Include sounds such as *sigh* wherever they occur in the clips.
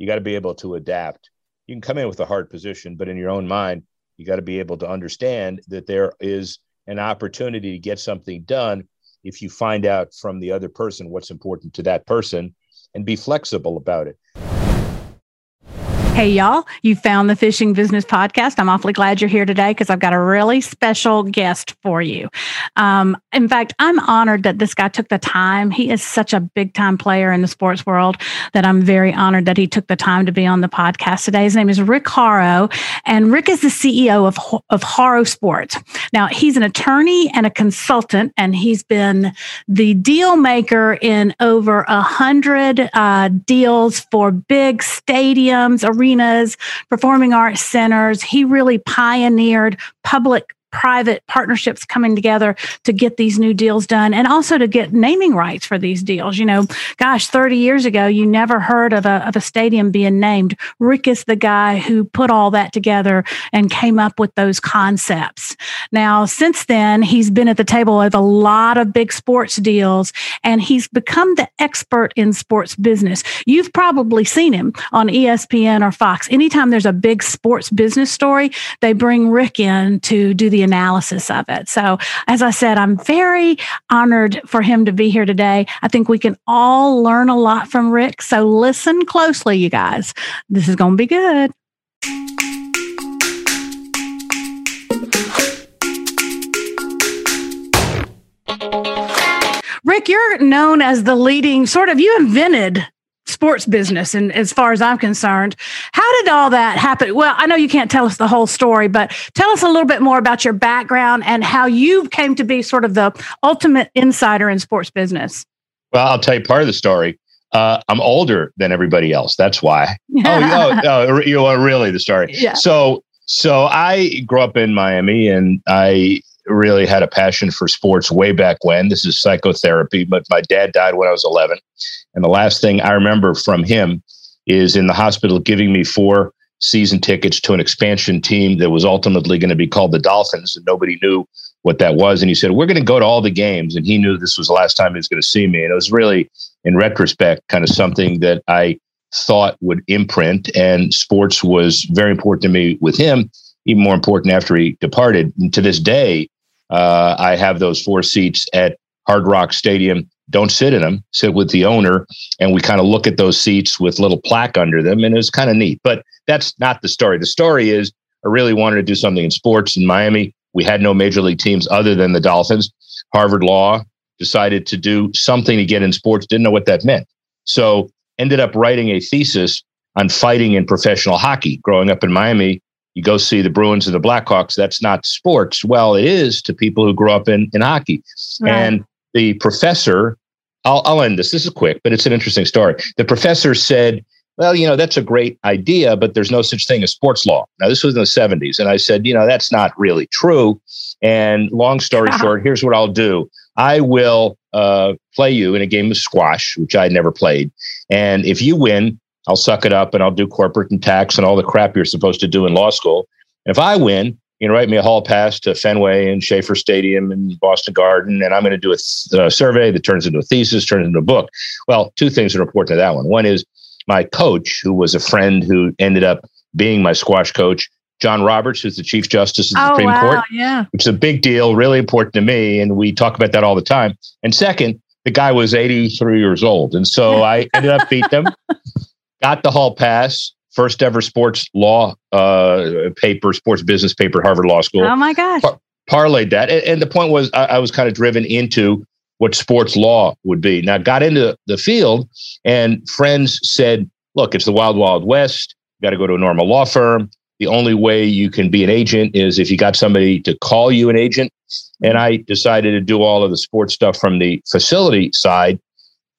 you got to be able to adapt. You can come in with a hard position, but in your own mind, you got to be able to understand that there is an opportunity to get something done if you find out from the other person what's important to that person and be flexible about it. Hey, y'all, you found the Fishing Business Podcast. I'm awfully glad you're here today because I've got a really special guest for you. Um, in fact, I'm honored that this guy took the time. He is such a big time player in the sports world that I'm very honored that he took the time to be on the podcast today. His name is Rick Horrow, and Rick is the CEO of, of Horrow Sports. Now, he's an attorney and a consultant, and he's been the deal maker in over a hundred uh, deals for big stadiums, arenas arenas, performing arts centers. He really pioneered public private partnerships coming together to get these new deals done and also to get naming rights for these deals. You know, gosh, 30 years ago, you never heard of a, of a stadium being named. Rick is the guy who put all that together and came up with those concepts. Now, since then, he's been at the table of a lot of big sports deals and he's become the expert in sports business. You've probably seen him on ESPN or Fox. Anytime there's a big sports business story, they bring Rick in to do the analysis of it. So, as I said, I'm very honored for him to be here today. I think we can all learn a lot from Rick. So, listen closely, you guys. This is going to be good. Rick, you're known as the leading sort of, you invented sports business and as far as i'm concerned how did all that happen? Well i know you can't tell us the whole story but tell us a little bit more about your background and how you came to be sort of the ultimate insider in sports business. Well i'll tell you part of the story. Uh, i'm older than everybody else. That's why. *laughs* Oh, oh, oh you are really the story. Yeah. so so i grew up in miami and i really had a passion for sports way back when. This is psychotherapy, but my dad died when I was 11. And the last thing I remember from him is in the hospital giving me four season tickets to an expansion team that was ultimately going to be called the Dolphins. And nobody knew what that was. And he said, We're going to go to all the games. And he knew this was the last time he was going to see me. And it was really, in retrospect, kind of something that I thought would imprint. And sports was very important to me with him even more important after he departed. And to this day, uh, I have those four seats at Hard Rock Stadium. Don't sit in them, sit with the owner. And we kind of look at those seats with little plaque under them. And it was kind of neat. But that's not the story. The story is I really wanted to do something in sports in Miami. We had no major league teams other than the Dolphins. Harvard Law decided to do something to get in sports, didn't know what that meant. So ended up writing a thesis on fighting in professional hockey. Growing up in Miami, you go see the Bruins and the Blackhawks. That's not sports. Well, it is to people who grew up in, in hockey. Right. And the professor, I'll, I'll end this. This is quick, but it's an interesting story. The professor said, well, you know, that's a great idea, but there's no such thing as sports law. Now, this was in the 70s. And I said, you know, that's not really true. And long story *laughs* short, here's what I'll do I will uh, play you in a game of squash, which I never played. And if you win, I'll suck it up and I'll do corporate and tax and all the crap you're supposed to do in law school. And if I win, you know, write me a hall pass to Fenway and Schaefer Stadium and Boston Garden, and I'm going to do a, th- uh, a survey that turns into a thesis, turns into a book. Well, two things are important to that one. One is my coach, who was a friend who ended up being my squash coach, John Roberts, who's the Chief Justice of the oh, Supreme wow, Court, yeah. which is a big deal, really important to me, and we talk about that all the time. And second, the guy was 83 years old, and so *laughs* I ended up beat them. Got the hall pass, first ever sports law uh, paper, sports business paper, Harvard Law School. Oh my gosh. Par- parlayed that. And, and, the point was, I, I was kind of driven into what sports law would be. Now, got into the field, and friends said, look, it's the wild, wild west. You got to go to a normal law firm. The only way you can be an agent is if you got somebody to call you an agent. And I decided to do all of the sports stuff from the facility side.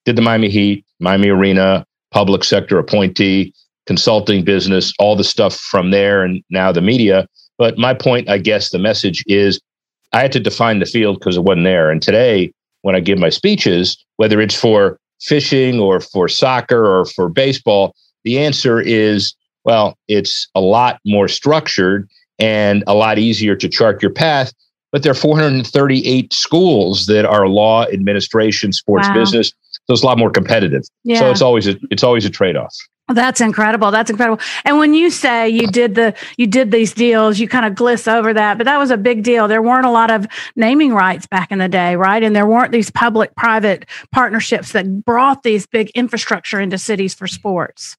Did the Miami Heat, Miami Arena, public sector appointee, consulting business, all the stuff from there, and now the media. But my point, I guess, the message is I had to define the field because it wasn't there. And today, when I give my speeches, whether it's for fishing or for soccer or for baseball, the answer is well, it's a lot more structured and a lot easier to chart your path. But there are 438 schools that are law, administration, sports wow. business, so it's a lot more competitive. Yeah. So it's always a, it's always a trade off. That's incredible. That's incredible. And when you say you did the you did these deals, you kind of gliss over that, but that was a big deal. There weren't a lot of naming rights back in the day, right? And there weren't these public private partnerships that brought these big infrastructure into cities for sports.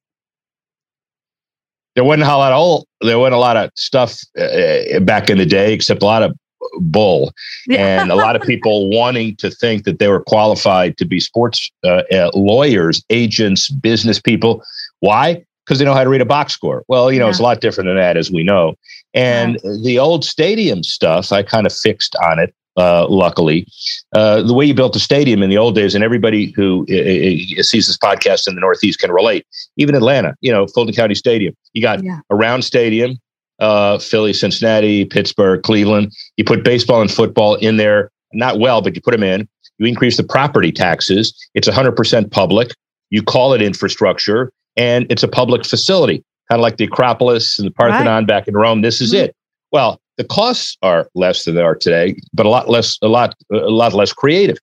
There wasn't a lot of there wasn't a lot of stuff uh, back in the day, except a lot of bull and a lot of people *laughs* wanting to think that they were qualified to be sports uh, uh, lawyers, agents, business people. Why? Because they know how to read a box score. Well, you know, yeah. it's a lot different than that, as we know. And yeah. the old stadium stuff, I kind of fixed on it. Uh, luckily, uh, the way you built a stadium in the old days, and everybody who sees this podcast in the Northeast can relate. Even Atlanta, you know, Fulton County Stadium, you got yeah. a round stadium, uh, Philly, Cincinnati, Pittsburgh, Cleveland. You put baseball and football in there, not well, but you put them in. You increase the property taxes. It's 100% public. You call it infrastructure, and it's a public facility, kind of like the Acropolis and the Parthenon right. back in Rome. This is mm-hmm. it. Well, the costs are less than they are today, but a lot less, a lot, a lot less creative.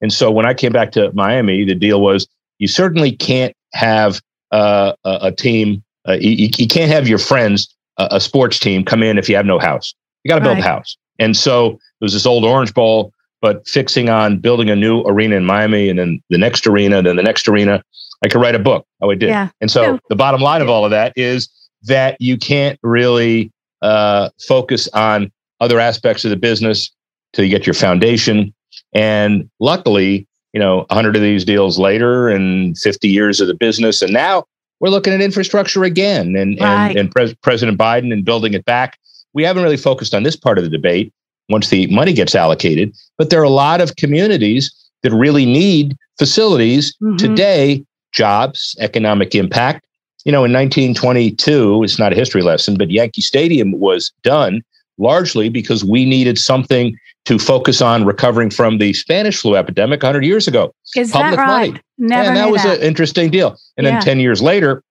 And so when I came back to Miami, the deal was you certainly can't have uh, a, a, team. Uh, you, you can't have your friends a, a sports team come in if you have no house. You got to build right. a house. And so there was this old Orange Bowl, but fixing on building a new arena in Miami and then the next arena, then the next arena. I could write a book. Oh, I did. Yeah. And so yeah. the bottom line of all of that is that you can't really uh, focus on other aspects of the business till you get your foundation. And luckily, you know, 100 of these deals later and 50 years of the business. And now we're looking at infrastructure again and, right. and, and Pre- President Biden and building it back. We haven't really focused on this part of the debate once the money gets allocated, but there are a lot of communities that really need facilities mm-hmm. today, jobs, economic impact. You know, in 1922, it's not a history lesson, but Yankee Stadium was done largely because we needed something to focus on recovering from the Spanish flu epidemic 100 years ago. Is Public that right? Money. Never and that was that. an interesting deal. And yeah. then 10 years later,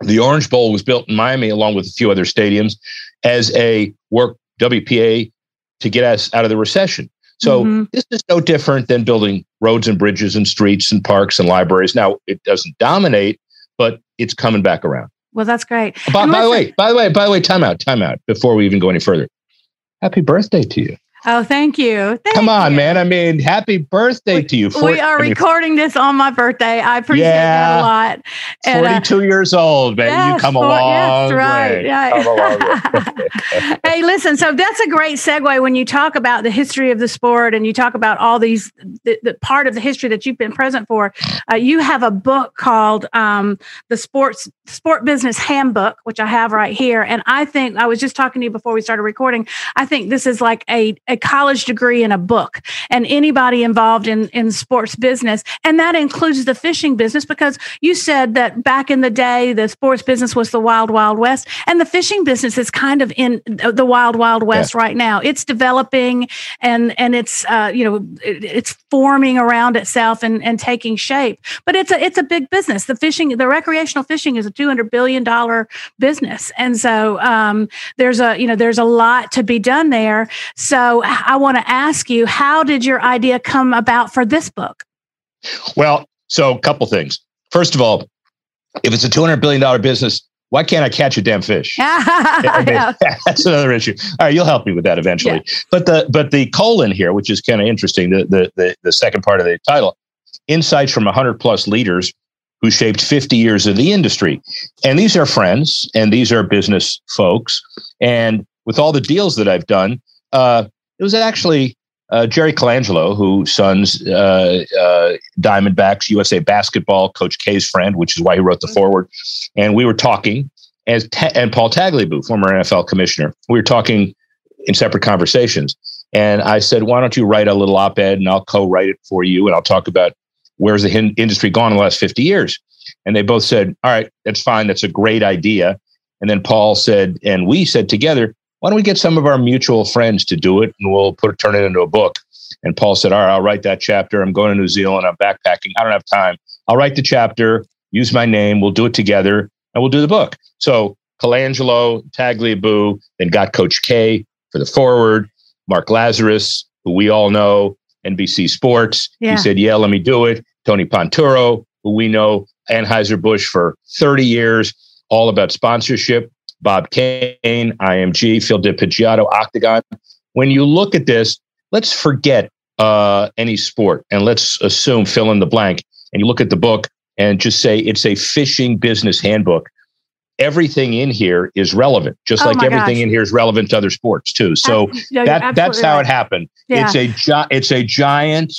the Orange Bowl was built in Miami along with a few other stadiums as a work WPA to get us out of the recession. So mm-hmm. this is no different than building roads and bridges and streets and parks and libraries. Now it doesn't dominate, but it's coming back around. Well, that's great. By, by the way, by the way, by the way, time out, time out before we even go any further. Happy birthday to you. Oh, thank you. Thank Come on, you. man. I mean, happy birthday we, to you. we are recording this on my birthday. I appreciate yeah, that a lot. And, 42 uh, years old, man. Yes, you come a long yes, right, way. Yeah. *laughs* hey, listen, so that's a great segue when you talk about the history of the sport and you talk about all these, the, the part of the history that you've been present for. Uh, you have a book called um, The Sports Sport Business Handbook, which I have right here. And I think, I was just talking to you before we started recording, I think this is like a a college degree in a book and anybody involved in, in sports business. And that includes the fishing business because you said that back in the day, the sports business was the wild, wild west. And the fishing business is kind of in the wild, wild west yeah. right now. It's developing and, and it's, uh, you know, it, it's forming around itself and, and taking shape. But it's a, it's a big business. The fishing, the recreational fishing is a $200 billion business. And so um, there's a, you know, there's a lot to be done there. So I want to ask you, how did your idea come about for this book? Well, so a couple things. First of all, if it's a $200 billion business, why can't I catch a damn fish? *laughs* Mean, *laughs* that's another issue. All right, you'll help me with that eventually. Yeah. But the but the colon here, which is kind of interesting, the, the the the second part of the title, insights from 100 plus leaders who shaped 50 years of the industry. And these are friends and these are business folks. And with all the deals that I've done, uh, it was actually uh, Jerry Colangelo, who sons uh, uh, Diamondbacks, USA Basketball, Coach K's friend, which is why he wrote the mm-hmm. forward. And we were talking, as ta- and Paul Tagliabue, former NFL commissioner, we were talking in separate conversations. And I said, why don't you write a little op-ed and I'll co-write it for you and I'll talk about where's the industry gone in the last 50 years. And they both said, all right, that's fine. That's a great idea. And then Paul said, and we said together, why don't we get some of our mutual friends to do it and we'll put turn it into a book. And Paul said, All right, I'll write that chapter. I'm going to New Zealand. I'm backpacking. I don't have time. I'll write the chapter, use my name. We'll do it together and we'll do the book. So Colangelo, Tagliabue, then got Coach K for the forward, Mark Lazarus, who we all know, NBC Sports. Yeah. He said, Yeah, let me do it. Tony Ponturo, who we know Anheuser-Busch for 30 years, all about sponsorship. Bob Kain, IMG, Phil de Picciotto, Octagon. When you look at this, let's forget uh, any sport and let's assume fill in the blank. And you look at the book and just say it's a fishing business handbook. Everything in here is relevant, just oh like everything gosh. in here is relevant to other sports too. So that that's how right. it happened. Yeah. It's a gi- it's a giant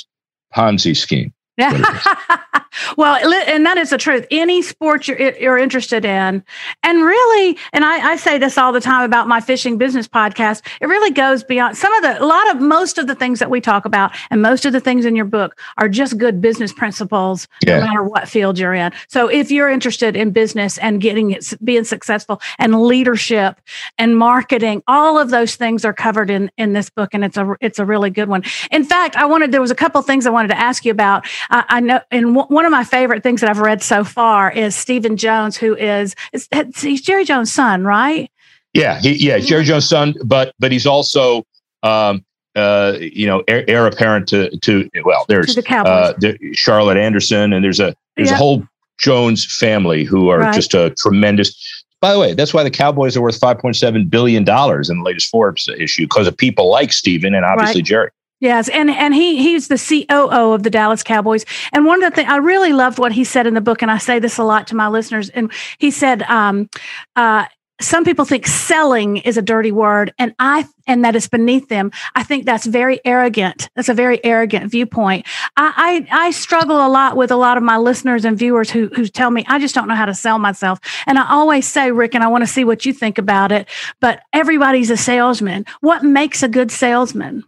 Ponzi scheme. *laughs* Well, and that is the truth. Any sport you're, you're interested in, and really, and I, I, say this all the time about my fishing business podcast, it really goes beyond some of the, a lot of most of the things that we talk about, and most of the things in your book are just good business principles, yeah. no matter what field you're in. So if you're interested in business and getting it, being successful, and leadership and marketing, all of those things are covered in in this book, and it's a it's a really good one. In fact, I wanted there was a couple things I wanted to ask you about. I, I know, and w- one of my favorite things that I've read so far is Stephen Jones, who is, is he's Jerry Jones' son, right? Yeah, he, yeah, Jerry Jones' son, but but he's also um, uh, you know heir, heir, apparent to to well, there's the uh, the Charlotte Anderson, and there's a there's yep. a whole Jones family who are right. just a tremendous. By the way, that's why the Cowboys are worth five point seven billion dollars in the latest Forbes issue because of people like Stephen and obviously right. Jerry. Yes, and and he he's the COO of the Dallas Cowboys. And one of the things I really loved what he said in the book, and I say this a lot to my listeners. And he said, um, uh, some people think selling is a dirty word, and I and that is beneath them. I think that's very arrogant. That's a very arrogant viewpoint. I, I, I struggle a lot with a lot of my listeners and viewers who who tell me I just don't know how to sell myself. And I always say, Rick, and I want to see what you think about it. But everybody's a salesman. What makes a good salesman?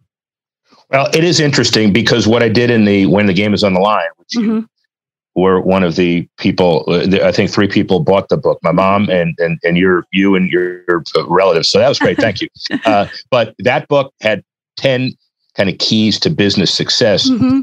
Well, it is interesting because what I did in the when the game is on the line, which mm-hmm. were one of the people, uh, I think three people bought the book. My mom and and and your you and your relatives. So that was great. Thank you. *laughs* Uh, but that book had ten kind of keys to business success. Mm-hmm.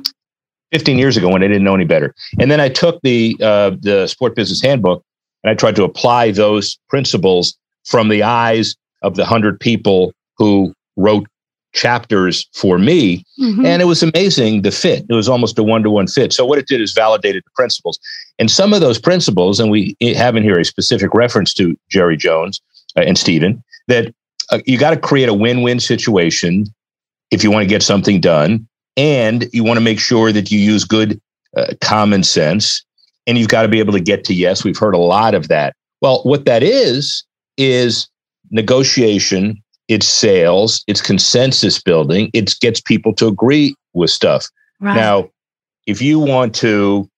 15 years ago when I didn't know any better. And then I took the uh, the sport business handbook and I tried to apply those principles from the eyes of the 100 people who wrote chapters for me. Mm-hmm. And it was amazing the fit. It was almost a one to one fit. So, what it did is validated the principles. And some of those principles, and we have in here a specific reference to Jerry Jones uh, and Stephen, that uh, you got to create a win win situation if you want to get something done. And you want to make sure that you use good uh, common sense. And you've got to be able to get to yes. We've heard a lot of that. Well, what that is, is negotiation it's sales, it's consensus building, it gets people to agree with stuff. Right. Now, if you want to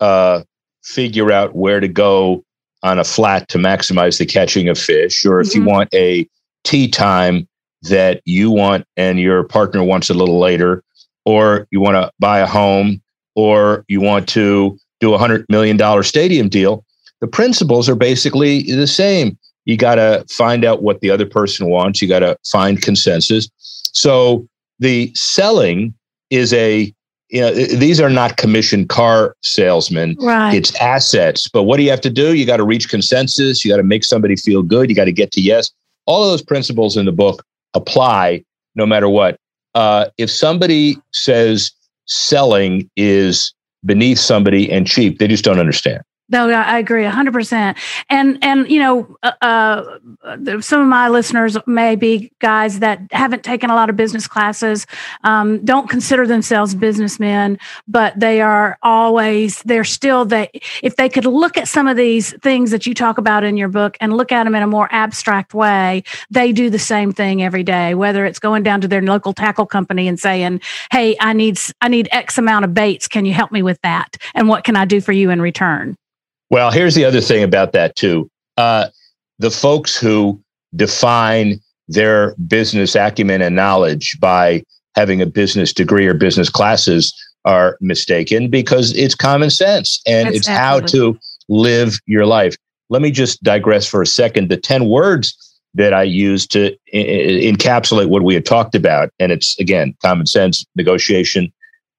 uh, figure out where to go on a flat to maximize the catching of fish, or if mm-hmm. you want a tea time that you want and your partner wants a little later, or you want to buy a home, or you want to do a hundred million dollar stadium deal, the principles are basically the same you got to find out what the other person wants. You got to find consensus. So the selling is a you know these are not commissioned car salesmen. Right. It's assets. But what do you have to do? You got to reach consensus. You got to make somebody feel good. You got to get to yes. All of those principles in the book apply no matter what. Uh, if somebody says selling is beneath somebody and cheap they just don't understand no, I agree hundred percent. And and you know, uh, uh, some of my listeners may be guys that haven't taken a lot of business classes, um, don't consider themselves businessmen, but they are always they're still they if they could look at some of these things that you talk about in your book and look at them in a more abstract way, they do the same thing every day. Whether it's going down to their local tackle company and saying, "Hey, I need I need X amount of baits. Can you help me with that? And what can I do for you in return?" Well, here's the other thing about that too. Uh, the folks who define their business acumen and knowledge by having a business degree or business classes are mistaken because it's common sense and That's it's how to live your life. Let me just digress for a second. The 10 words that I use to I- encapsulate what we had talked about, and it's again, common sense, negotiation.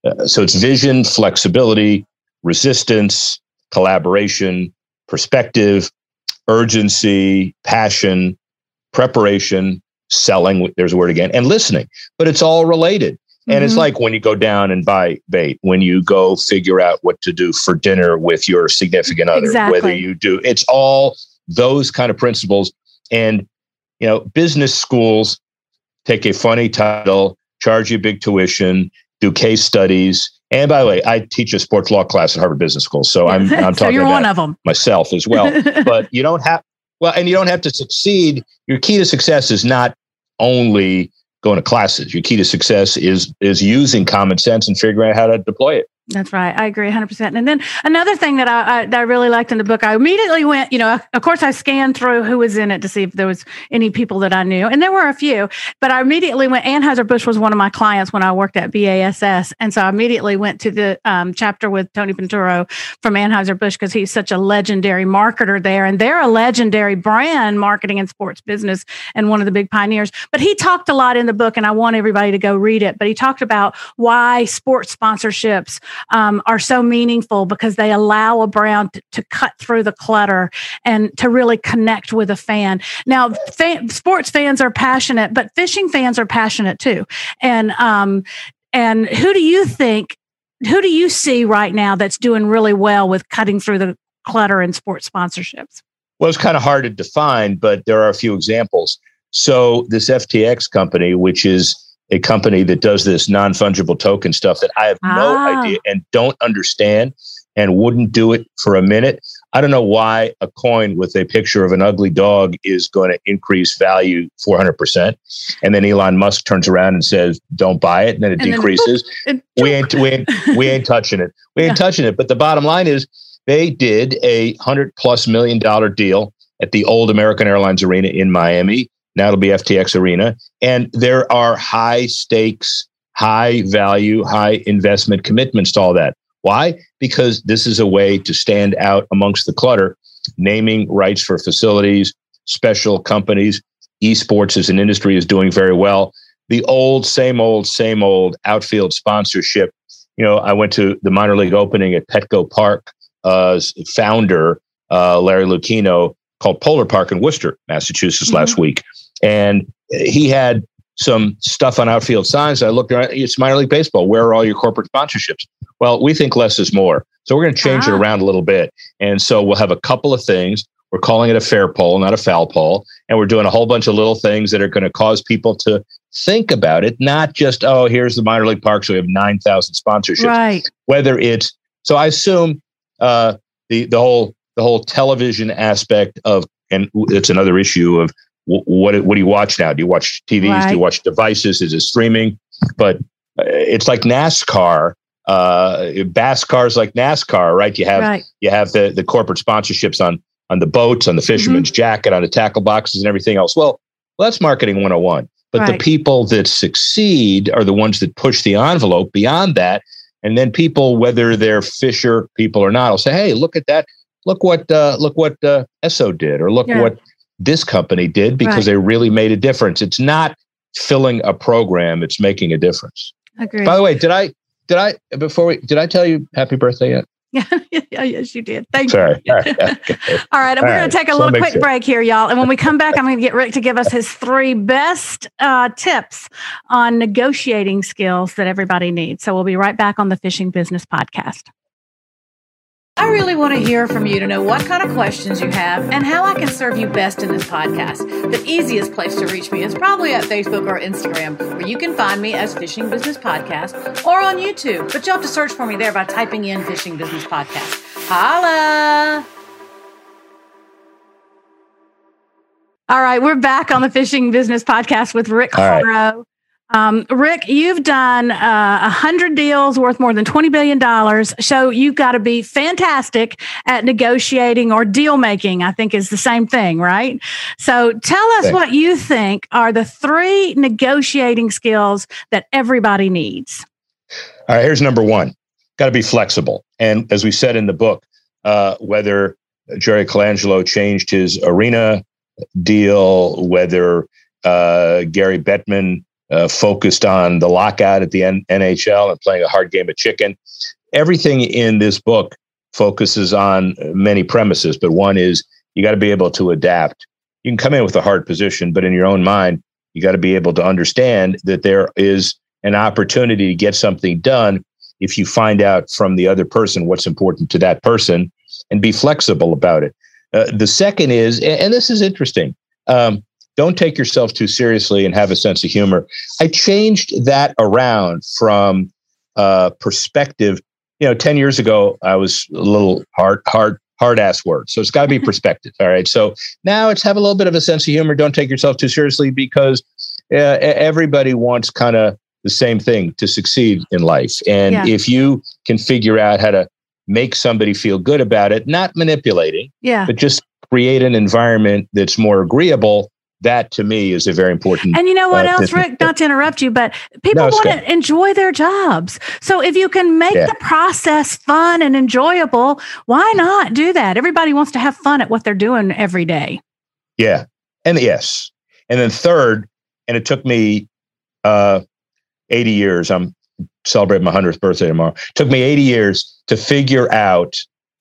Uh, so it's vision, flexibility, resistance, collaboration, perspective, urgency, passion, preparation, selling, there's a word again, and listening. But it's all related. And mm-hmm. it's like when you go down and buy bait, when you go figure out what to do for dinner with your significant other, exactly. whether you do, it's all those kind of principles. And, you know, business schools take a funny title, charge you big tuition, do case studies. And by the way, I teach a sports law class at Harvard Business School. So I'm, *laughs* I'm talking so about one of them. myself as well. *laughs* but you don't have, well, and you don't have to succeed. Your key to success is not only going to classes. Your key to success is is using common sense and figuring out how to deploy it. That's right. I agree 100%. And then another thing that I, I, that I really liked in the book, I immediately went, you know, of course, I scanned through who was in it to see if there was any people that I knew. And there were a few, but I immediately went. Anheuser-Busch was one of my clients when I worked at BASS. And so I immediately went to the um, chapter with Tony Ponturo from Anheuser-Busch because he's such a legendary marketer there. And they're a legendary brand marketing and sports business and one of the big pioneers. But he talked a lot in the book, and I want everybody to go read it. But he talked about why sports sponsorships um, are so meaningful because they allow a brand to, to, cut through the clutter and to really connect with a fan. Now, sports fans are passionate, but fishing fans are passionate too. And um, and who do you think? Who do you see right now that's doing really well with cutting through the clutter in sports sponsorships? Well, it's kind of hard to define, but there are a few examples. So this FTX company, which is a company that does this non fungible token stuff that I have ah. no idea and don't understand and wouldn't do it for a minute. I don't know why a coin with a picture of an ugly dog is going to increase value 400%. And then Elon Musk turns around and says, don't buy it. And then it and decreases. *laughs* Then, we, ain't, we, ain't, *laughs* we ain't touching it. We ain't yeah. touching it. But the bottom line is they did a hundred plus million dollar deal at the old American Airlines Arena in Miami. Now it'll be FTX Arena. And there are high stakes, high value, high investment commitments to all that. Why? Because this is a way to stand out amongst the clutter, naming rights for facilities, special companies. Esports as an industry is doing very well. The old, same old, same old outfield sponsorship. You know, I went to the minor league opening at Petco Park. Uh, founder uh, Larry Lucchino called Polar Park in Worcester, Massachusetts, mm-hmm. last week, and he had some stuff on outfield signs. I looked around, it's minor league baseball. Where are all your corporate sponsorships? Well, we think less is more. So we're going to change ah. it around a little bit. And so we'll have a couple of things. We're calling it a fair pole, not a foul pole. And we're doing a whole bunch of little things that are going to cause people to think about it, not just, oh, here's the minor league park. So we have 9,000 sponsorships. Right. Whether it's, so I assume uh, the, the whole, the whole television aspect of, and it's another issue of what what do you watch now? Do you watch TVs? Right. Do you watch devices? Is it streaming? But uh, it's like NASCAR. Uh, bass cars like NASCAR, right? You have right. you have the the corporate sponsorships on on the boats, on the fisherman's mm-hmm. jacket, on the tackle boxes, and everything else. Well, well that's marketing 101. But right. the people that succeed are the ones that push the envelope beyond that. And then people, whether they're fisher people or not, will say, "Hey, look at that! Look what uh, look what uh, Esso did, or look yeah. what this company did because right. they really made a difference. It's not filling a program; it's making a difference. Agreed. By the way, did I did I before we did I tell you happy birthday yet? *laughs* Yeah, yes, you did. Thank Sorry. you. All right. *laughs* All right. We're going to take a little quick break here, y'all. And when we come back, I'm going to get Rick to give us his three best uh, tips on negotiating skills that everybody needs. So we'll be right back on the Fishing Business Podcast. I really want to hear from you to know what kind of questions you have and how I can serve you best in this podcast. The easiest place to reach me is probably at Facebook or Instagram, where you can find me as Fishing Business Podcast or on YouTube. But you'll have to search for me there by typing in Fishing Business Podcast. Holla! All right, we're back on the Fishing Business Podcast with Rick Horrow. Um, Rick, you've done uh, a uh, hundred deals worth more than twenty billion dollars. So you've got to be fantastic at negotiating or deal making. I think is the same thing, right? So tell us Thanks. what you think are the three negotiating skills that everybody needs. All right, here's number one: got to be flexible. And as we said in the book, uh, whether Jerry Colangelo changed his arena deal, whether uh, Gary Bettman uh, focused on the lockout at the N- NHL and playing a hard game of chicken. Everything in this book focuses on many premises, but one is you got to be able to adapt. You can come in with a hard position, but in your own mind, you got to be able to understand that there is an opportunity to get something done if you find out from the other person what's important to that person and be flexible about it. Uh, the second is, and this is interesting, um, don't take yourself too seriously and have a sense of humor. I changed that around from uh, perspective. You know, 10 years ago, I was a little hard, hard, hard ass word. So it's got to be *laughs* perspective. All right. So now it's have a little bit of a sense of humor. Don't take yourself too seriously because uh, everybody wants kind of the same thing to succeed in life. And yeah. if you can figure out how to make somebody feel good about it, not manipulating, yeah. but just create an environment that's more agreeable. That to me is a very important. And you know what uh, else, Rick? Not to interrupt you, but people no, want good. to enjoy their jobs. So if you can make yeah. the process fun and enjoyable, why not do that? Everybody wants to have fun at what they're doing every day. Yeah, and yes, and then third, and it took me uh, 80 years. I'm celebrating my 100th birthday tomorrow. It took me 80 years to figure out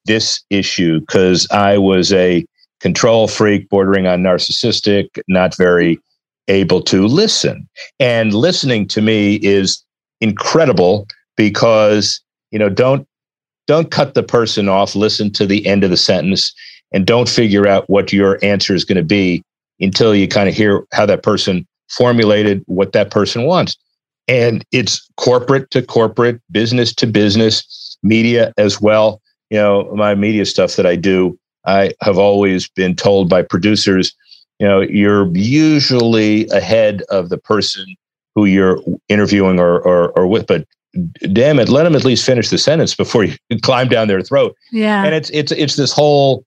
this issue because I was a control freak, bordering on narcissistic, not very able to listen. And listening to me is incredible because, you know, don't don't cut the person off, listen to the end of the sentence and don't figure out what your answer is going to be until you kind of hear how that person formulated what that person wants. And it's corporate to corporate, business to business, media as well. You know, my media stuff that I do, I have always been told by producers, you know, you're usually ahead of the person who you're interviewing or, or, or with, but damn it, let them at least finish the sentence before you *laughs* climb down their throat. Yeah. And it's, it's, it's this whole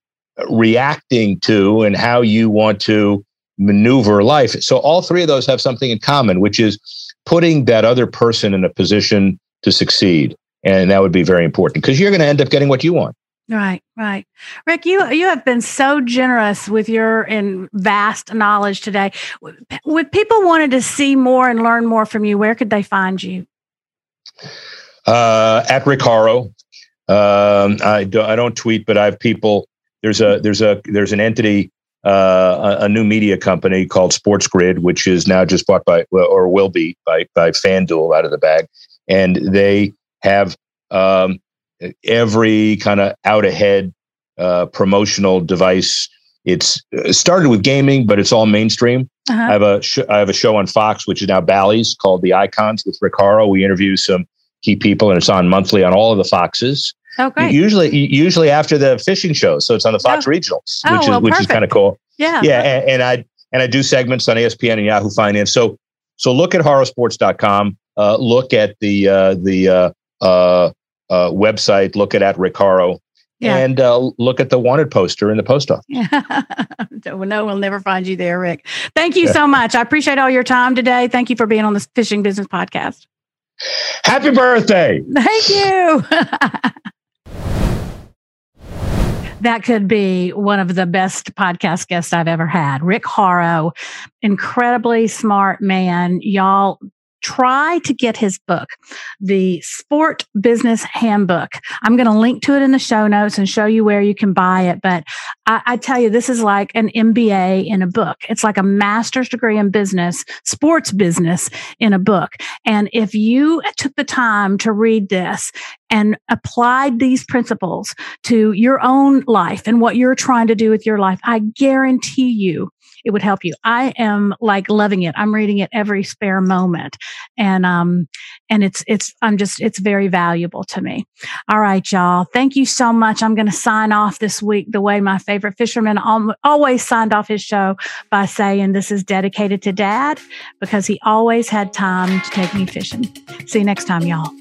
reacting to and how you want to maneuver life. So all three of those have something in common, which is putting that other person in a position to succeed. And that would be very important because you're going to end up getting what you want. Right, right. Rick, you you have been so generous with your and vast knowledge today. Would people wanted to see more and learn more from you, where could they find you? Uh, at Rick Horrow. Um, I don't I don't tweet, but I have people. There's a there's a there's an entity uh, a, a, new media company called Sports Grid, which is now just bought by or will be by by FanDuel out of the bag, and they have um, every kind of out ahead uh, promotional device. It's it started with gaming, but it's all mainstream. Uh-huh. I have a sh- I have a show on Fox, which is now Bally's, called The Icons with Rick Horrow. We interview some key people, and it's on monthly on all of the Foxes. Oh. Usually, usually after the fishing show, so it's on the Fox oh. Regionals, oh, which well, is which is kind of cool. Yeah, yeah, and, and, I and I do segments on ESPN and Yahoo Finance. So so look at horrowsports.com. Uh, look at the uh, the uh, uh, website. Look at at Rick Horrow. Yeah. And uh, look at the wanted poster in the post office. *laughs* Yeah. no, we'll never find you there, Rick. Thank you so much. I appreciate all your time today. Thank you for being on the Fishing Business Podcast. Happy birthday. Thank you. *laughs* that could be one of the best podcast guests I've ever had. Rick Horrow, incredibly smart man. Y'all try to get his book, the Sport Business Handbook. I'm going to link to it in the show notes and show you where you can buy it. But I, I, tell you, this is like an MBA in a book. It's like a master's degree in business, sports business in a book. And if you took the time to read this and applied these principles to your own life and what you're trying to do with your life, I guarantee you it would help you. I am like loving it. I'm reading it every spare moment. And, um, and it's, it's, I'm just, it's very valuable to me. All right, y'all. Thank you so much. I'm going to sign off this week the way my favorite fisherman always signed off his show by saying this is dedicated to dad because he always had time to take me fishing. See you next time, y'all.